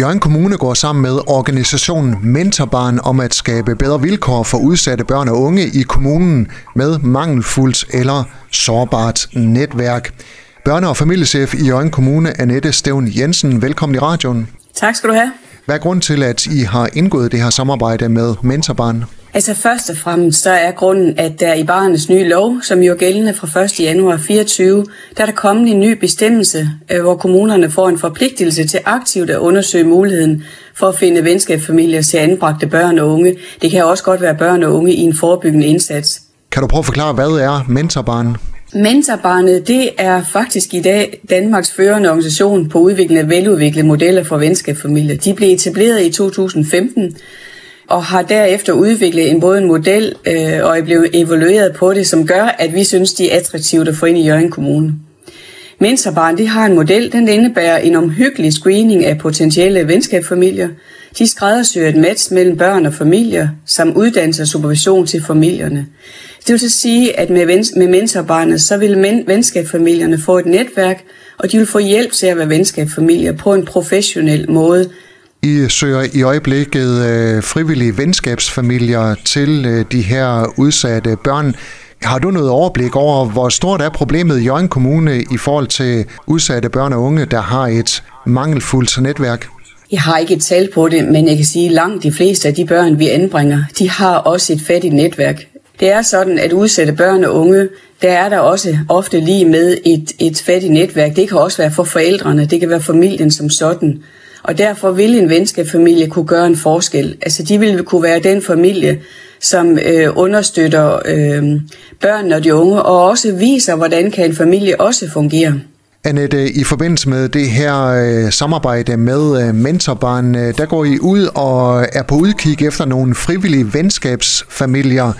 Jørgen Kommune går sammen med organisationen Mentorbarn om at skabe bedre vilkår for udsatte børn og unge i kommunen med mangelfuldt eller sårbart netværk. Børne- og familiechef i Jørgen Kommune, Annette Stævn Jensen, velkommen i radioen. Tak skal du have. Hvad er grund til, at I har indgået det her samarbejde med Mentorbarn? Altså først og fremmest så er grunden, at der i barnets nye lov, som jo er gældende fra 1. januar 24, der er der kommet en ny bestemmelse, øh, hvor kommunerne får en forpligtelse til aktivt at undersøge muligheden for at finde venskabsfamilier til anbragte børn og unge. Det kan også godt være børn og unge i en forebyggende indsats. Kan du prøve at forklare, hvad er Mentorbarn? Mentorbarnet, det er faktisk i dag Danmarks førende organisation på udvikling af veludviklede modeller for venskabsfamilier. De blev etableret i 2015 og har derefter udviklet en både en model øh, og er blevet evalueret på det, som gør, at vi synes, de er attraktive at få ind i Jørgen Kommune. Mentorbarn de har en model, den indebærer en omhyggelig screening af potentielle venskabsfamilier. De skræddersyr et match mellem børn og familier, samt uddannelse og supervision til familierne. Det vil så sige, at med, vens- med mentorbarnet, så vil men, venskabsfamilierne få et netværk, og de vil få hjælp til at være venskabsfamilier på en professionel måde, I søger i øjeblikket øh, frivillige venskabsfamilier til øh, de her udsatte børn. Har du noget overblik over, hvor stort er problemet i Jørgen Kommune i forhold til udsatte børn og unge, der har et mangelfuldt netværk? Jeg har ikke et tal på det, men jeg kan sige, at langt de fleste af de børn, vi anbringer, de har også et fattigt netværk. Det er sådan, at udsatte børn og unge, der er der også ofte lige med et, et fattigt netværk. Det kan også være for forældrene, det kan være familien som sådan. Og derfor vil en venskabsfamilie kunne gøre en forskel. Altså de vil kunne være den familie, som øh, understøtter øh, børnene og de unge, og også viser, hvordan kan en familie også fungere. Annette, i forbindelse med det her øh, samarbejde med øh, Mentorbarn, øh, der går I ud og er på udkig efter nogle frivillige venskabsfamilier.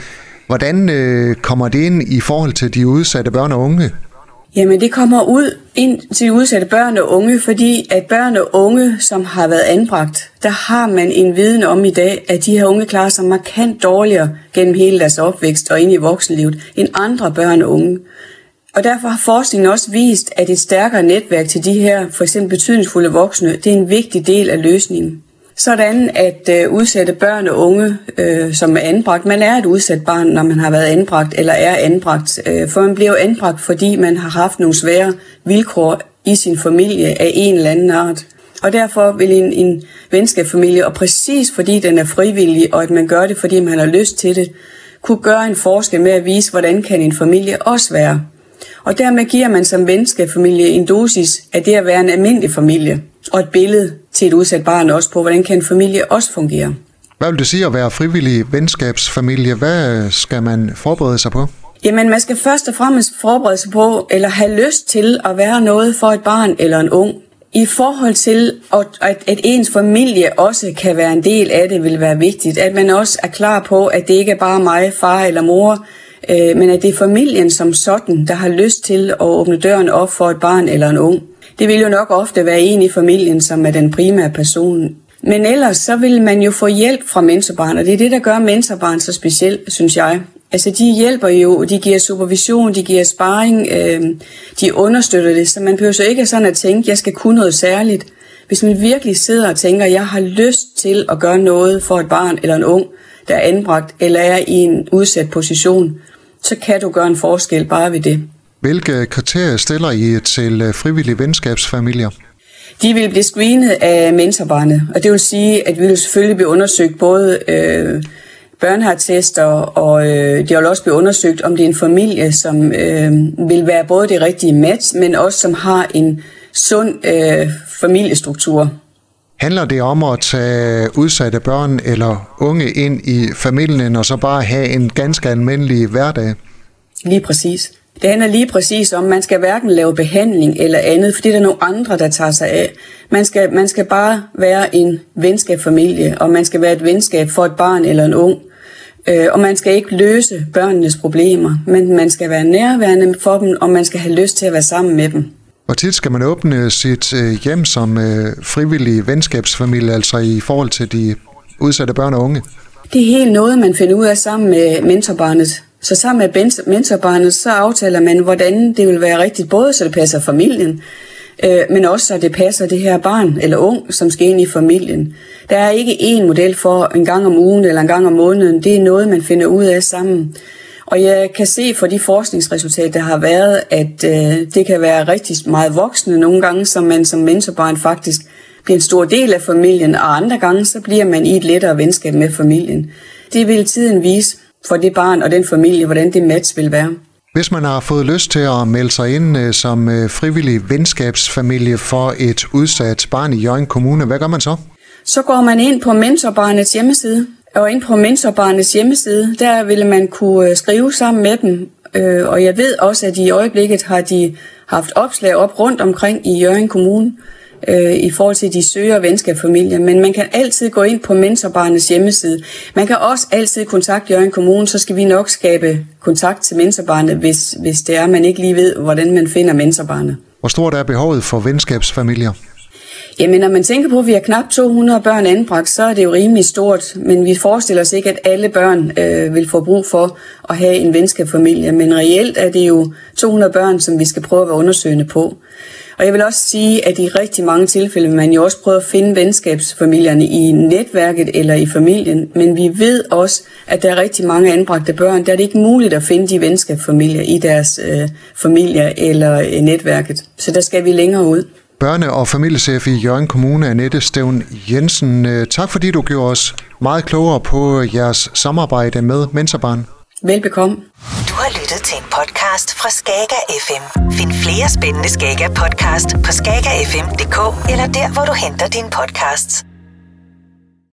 Hvordan øh, kommer det ind i forhold til de udsatte børn og unge? Jamen det kommer ud ind til udsatte børn og unge, fordi at børn og unge, som har været anbragt, der har man en viden om i dag, at de her unge klarer sig markant dårligere gennem hele deres opvækst og ind i voksenlivet end andre børn og unge. Og derfor har forskningen også vist, at et stærkere netværk til de her for eksempel betydningsfulde voksne, det er en vigtig del af løsningen. Sådan at øh, udsatte børn og unge, øh, som er anbragt, man er et udsat barn, når man har været anbragt eller er anbragt, øh, for man bliver jo anbragt, fordi man har haft nogle svære vilkår i sin familie af en eller anden art. Og derfor vil en, en venskabsfamilie, og præcis fordi den er frivillig, og at man gør det, fordi man har lyst til det, kunne gøre en forskel med at vise, hvordan kan en familie også være. Og dermed giver man som venskabsfamilie en dosis af det at være en almindelig familie, og et billede til et udsat barn også på, hvordan kan en familie også fungere. Hvad vil det sige at være frivillig venskabsfamilie? Hvad skal man forberede sig på? Jamen, man skal først og fremmest forberede sig på, eller have lyst til at være noget for et barn eller en ung. I forhold til, at, at ens familie også kan være en del af det, vil være vigtigt. At man også er klar på, at det ikke er bare mig, far eller mor, øh, men at det er familien som sådan, der har lyst til at åbne døren op for et barn eller en ung. Det vil jo nok ofte være en i familien, som er den primære person. Men ellers så vil man jo få hjælp fra mentorbarn, og det er det, der gør mentorbarn så specielt, synes jeg. Altså de hjælper jo, de giver supervision, de giver sparring, øh, de understøtter det, så man behøver så ikke sådan at tænke, jeg skal kunne noget særligt. Hvis man virkelig sidder og tænker, jeg har lyst til at gøre noget for et barn eller en ung, der er anbragt eller er i en udsat position, så kan du gøre en forskel bare ved det. Hvilke kriterier stiller I til øh, frivillige venskabsfamilier? De vil blive screenet af mentorbarnet, og det vil sige, at vi vil selvfølgelig blive undersøgt både øh, børnehartester, og øh, det vil også blive undersøgt, om det er en familie, som øh, vil være både det rigtige match, men også som har en sund øh, familiestruktur. Handler det om at tage udsatte børn eller unge ind i familien, og så bare have en ganske almindelig hverdag? Lige præcis. Det handler lige præcis om, at man skal hverken lave behandling eller andet, fordi der er nogle andre, der tager sig af. Man skal, man skal bare være en venskabsfamilie, og man skal være et venskab for et barn eller en ung. Øh, og man skal ikke løse børnenes problemer, men man skal være nærværende for dem, og man skal have lyst til at være sammen med dem. Hvor tit skal man åbne sit øh, hjem som øh, frivillig venskabsfamilie, altså i forhold til de udsatte børn og unge? Det er helt noget, man finder ud af sammen med mentorbarnet. Så sammen med mentorbarnet, så aftaler man, hvordan det vil være rigtigt, både så det passer familien, øh, men også så det passer det her barn eller ung, som skal ind i familien. Der er ikke én model for en gang om ugen eller en gang om måneden. Det er noget, man finder ud af sammen. Og jeg kan se for de forskningsresultater, der har været, at øh, det kan være rigtig meget voksne nogle gange, som man som mentorbarn faktisk bliver en stor del af familien, og andre gange så bliver man i et lettere venskab med familien. Det vil tiden vise for det barn og den familie, hvordan det match vil være. Hvis man har fået lyst til at melde sig ind øh, som øh, frivillig venskabsfamilie for et udsat barn i Jørgen Kommune, hvad gør man så? Så går man ind på Mentorbarnets hjemmeside, og ind på Mentorbarnets hjemmeside, der ville man kunne øh, skrive sammen med dem. Øh, og jeg ved også, at i øjeblikket har de haft opslag op rundt omkring i Jørgen Kommune, øh, i forhold til de søger venskabsfamilier, men man kan altid gå ind på Mentorbarnets hjemmeside. Man kan også altid kontakte Jørgen Kommune, så skal vi nok skabe kontakt til Mentorbarnet, hvis, hvis det er, man ikke lige ved, hvordan man finder Mentorbarnet. Hvor stort er behovet for venskabsfamilier? Jamen, når man tænker på, at vi har knap 200 børn anbragt, så er det jo rimelig stort. Men vi forestiller os ikke, at alle børn øh, vil få brug for at have en venskabsfamilie. Men reelt er det jo 200 børn, som vi skal prøve at være undersøgende på. Og jeg vil også sige, at i rigtig mange tilfælde man jo også prøver at finde venskabsfamilierne i netværket eller i familien, men vi ved også, at der er rigtig mange anbragte børn, der er det ikke muligt at finde de venskabsfamilier i deres øh, familier eller øh, netværket. Så der skal vi længere ud. Børne- og familiechef i Jørgen Kommune, Annette Stævn Jensen. Øh, tak fordi du gjorde os meget klogere på jeres samarbejde med Mentorbarn. Velbekomme. Du har lyttet til en podcast fra Skager FM. Find flere spændende Skager podcast på skagerfm.dk eller der, hvor du henter dine podcasts.